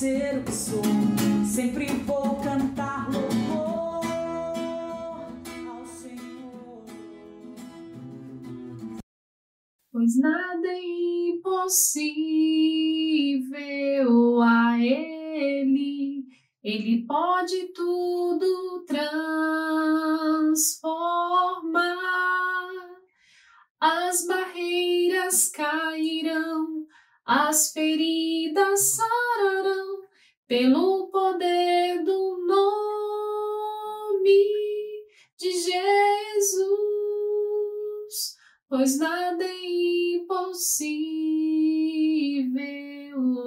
ser o que sou. Sempre vou cantar louvor ao Senhor. Pois nada é impossível a Ele. Ele pode tudo transformar. As barreiras cairão, as feridas sararão pelo poder do nome de Jesus. Pois nada é impossível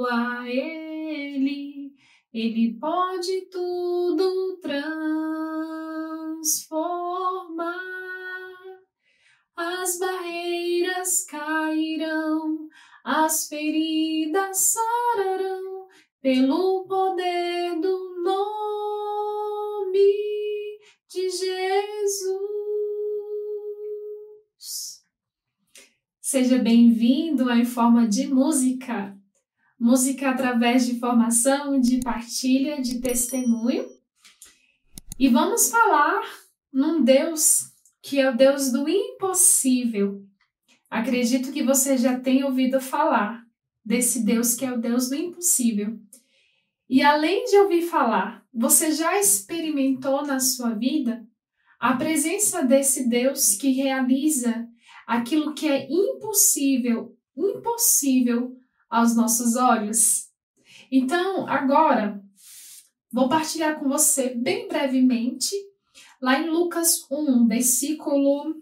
a Ele. Ele pode tudo transformar. As feridas sararão pelo poder do nome de Jesus. Seja bem-vindo à Forma de Música. Música através de formação, de partilha, de testemunho. E vamos falar num Deus que é o Deus do impossível. Acredito que você já tem ouvido falar desse Deus que é o Deus do impossível. E além de ouvir falar, você já experimentou na sua vida a presença desse Deus que realiza aquilo que é impossível, impossível aos nossos olhos. Então, agora, vou partilhar com você bem brevemente, lá em Lucas 1, versículo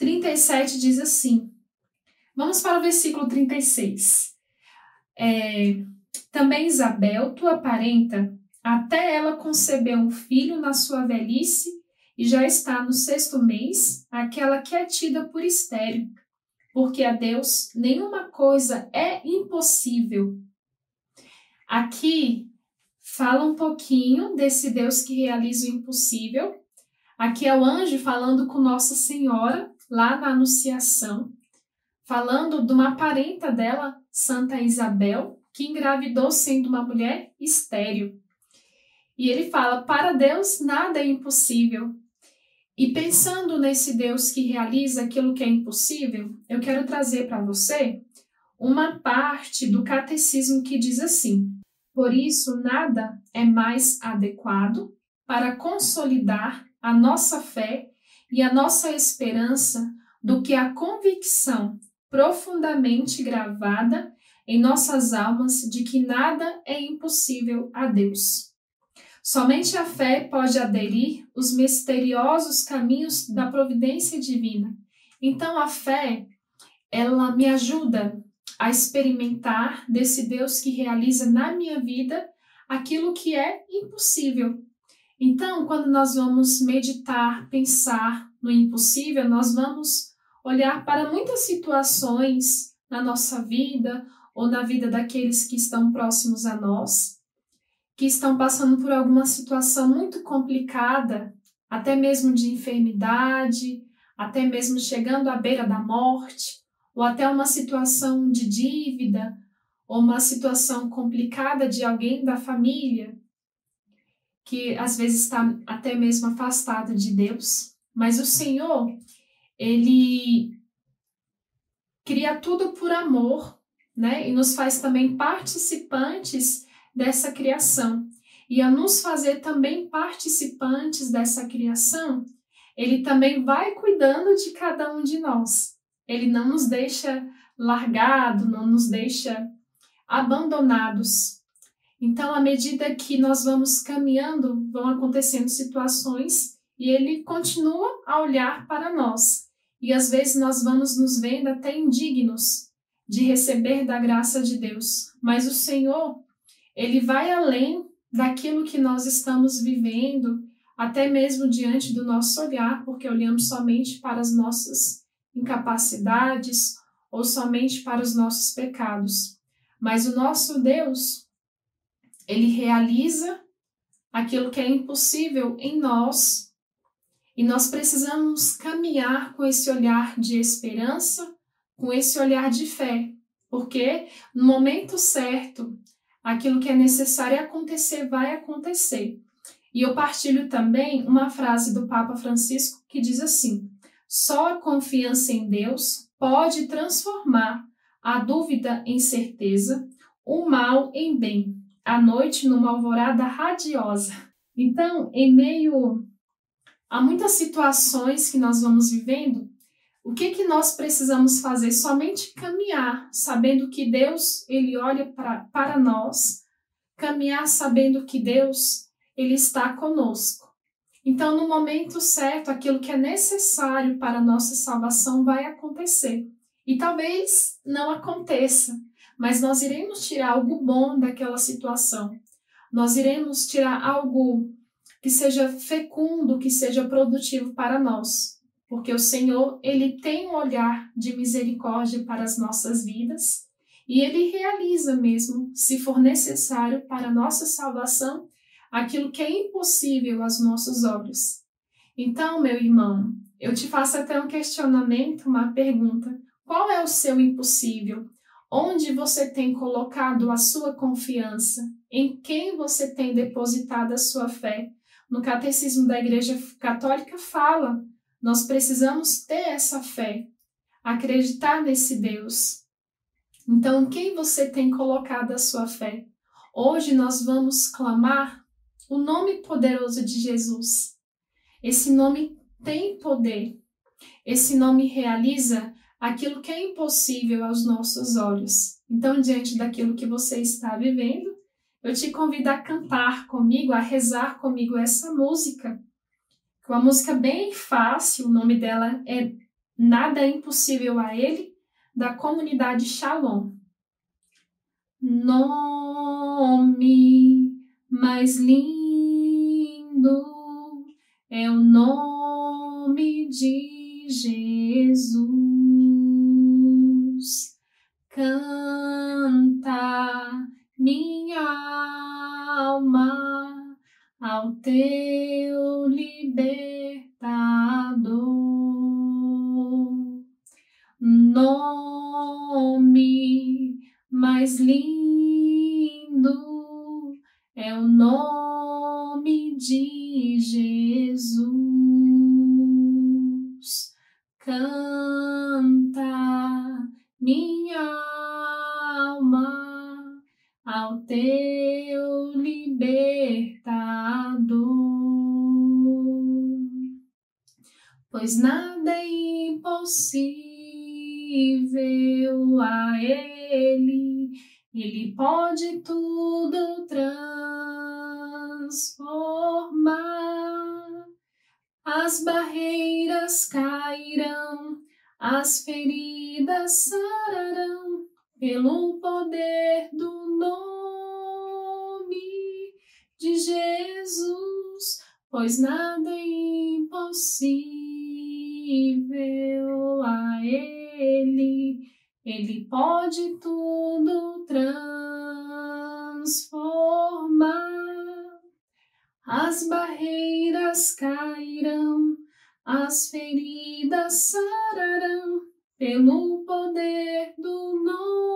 37, diz assim. Vamos para o versículo 36. É, Também Isabel, tua parenta, até ela concebeu um filho na sua velhice e já está no sexto mês, aquela que é tida por estéreo, porque a Deus nenhuma coisa é impossível. Aqui fala um pouquinho desse Deus que realiza o impossível. Aqui é o anjo falando com Nossa Senhora, lá na Anunciação, falando de uma parenta dela, Santa Isabel, que engravidou sendo uma mulher estéril. E ele fala: para Deus nada é impossível. E pensando nesse Deus que realiza aquilo que é impossível, eu quero trazer para você uma parte do catecismo que diz assim: Por isso, nada é mais adequado para consolidar a nossa fé e a nossa esperança do que a convicção profundamente gravada em nossas almas de que nada é impossível a Deus. Somente a fé pode aderir os misteriosos caminhos da providência divina. Então a fé, ela me ajuda a experimentar desse Deus que realiza na minha vida aquilo que é impossível. Então, quando nós vamos meditar, pensar no impossível, nós vamos olhar para muitas situações na nossa vida ou na vida daqueles que estão próximos a nós que estão passando por alguma situação muito complicada, até mesmo de enfermidade, até mesmo chegando à beira da morte, ou até uma situação de dívida, ou uma situação complicada de alguém da família, que às vezes está até mesmo afastado de Deus. Mas o Senhor, ele cria tudo por amor, né? E nos faz também participantes dessa criação. E a nos fazer também participantes dessa criação, ele também vai cuidando de cada um de nós. Ele não nos deixa largado, não nos deixa abandonados. Então, à medida que nós vamos caminhando, vão acontecendo situações e ele continua a olhar para nós. E às vezes nós vamos nos vendo até indignos de receber da graça de Deus, mas o Senhor, ele vai além daquilo que nós estamos vivendo, até mesmo diante do nosso olhar, porque olhamos somente para as nossas incapacidades ou somente para os nossos pecados. Mas o nosso Deus, ele realiza aquilo que é impossível em nós, e nós precisamos caminhar com esse olhar de esperança, com esse olhar de fé, porque no momento certo, aquilo que é necessário acontecer vai acontecer. E eu partilho também uma frase do Papa Francisco que diz assim: só a confiança em Deus pode transformar a dúvida em certeza, o mal em bem, a noite numa alvorada radiosa. Então, em meio a muitas situações que nós vamos vivendo, o que que nós precisamos fazer? Somente caminhar, sabendo que Deus, ele olha pra, para nós, caminhar sabendo que Deus, ele está conosco. Então, no momento certo, aquilo que é necessário para a nossa salvação vai acontecer. E talvez não aconteça, mas nós iremos tirar algo bom daquela situação. Nós iremos tirar algo que seja fecundo, que seja produtivo para nós. Porque o Senhor, ele tem um olhar de misericórdia para as nossas vidas e ele realiza mesmo, se for necessário para a nossa salvação, aquilo que é impossível aos nossos olhos. Então, meu irmão, eu te faço até um questionamento, uma pergunta. Qual é o seu impossível? Onde você tem colocado a sua confiança? Em quem você tem depositado a sua fé? No Catecismo da Igreja Católica fala: nós precisamos ter essa fé, acreditar nesse Deus. Então, quem você tem colocado a sua fé? Hoje nós vamos clamar o nome poderoso de Jesus. Esse nome tem poder. Esse nome realiza aquilo que é impossível aos nossos olhos. Então, diante daquilo que você está vivendo, eu te convido a cantar comigo, a rezar comigo essa música. Uma música bem fácil, o nome dela é Nada é Impossível a Ele, da comunidade Shalom. Nome mais lindo é o nome de Jesus. Canta minha alma ao teu libertador. Nome mais lindo é o nome de Jesus. Ao teu libertador. Pois nada é impossível a Ele, Ele pode tudo transformar. As barreiras cairão, as feridas sararão pelo poder do nome de Jesus, pois nada é impossível a Ele. Ele pode tudo transformar. As barreiras cairão, as feridas sararão pelo poder do nome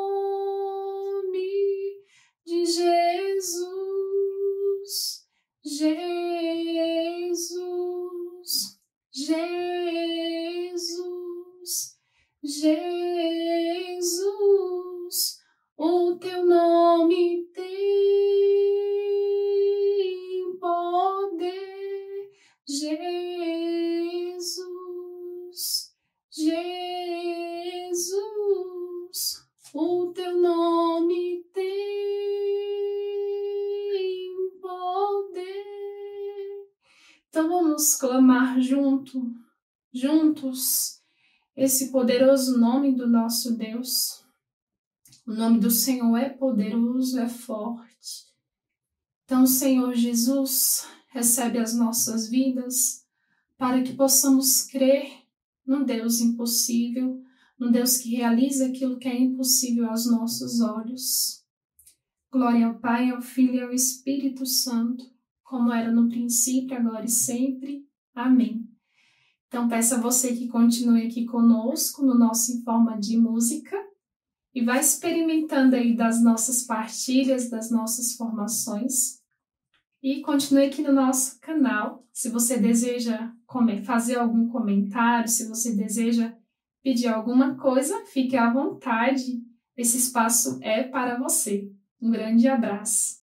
vamos clamar junto, juntos, esse poderoso nome do nosso Deus. O nome do Senhor é poderoso, é forte. Então, Senhor Jesus, recebe as nossas vidas, para que possamos crer num Deus impossível, num Deus que realiza aquilo que é impossível aos nossos olhos. Glória ao Pai, ao Filho e ao Espírito Santo, como era no princípio, agora e sempre. Amém. Então peço a você que continue aqui conosco no nosso Em Forma de Música e vai experimentando aí das nossas partilhas, das nossas formações. E continue aqui no nosso canal. Se você deseja fazer algum comentário, se você deseja pedir alguma coisa, fique à vontade. Esse espaço é para você. Um grande abraço.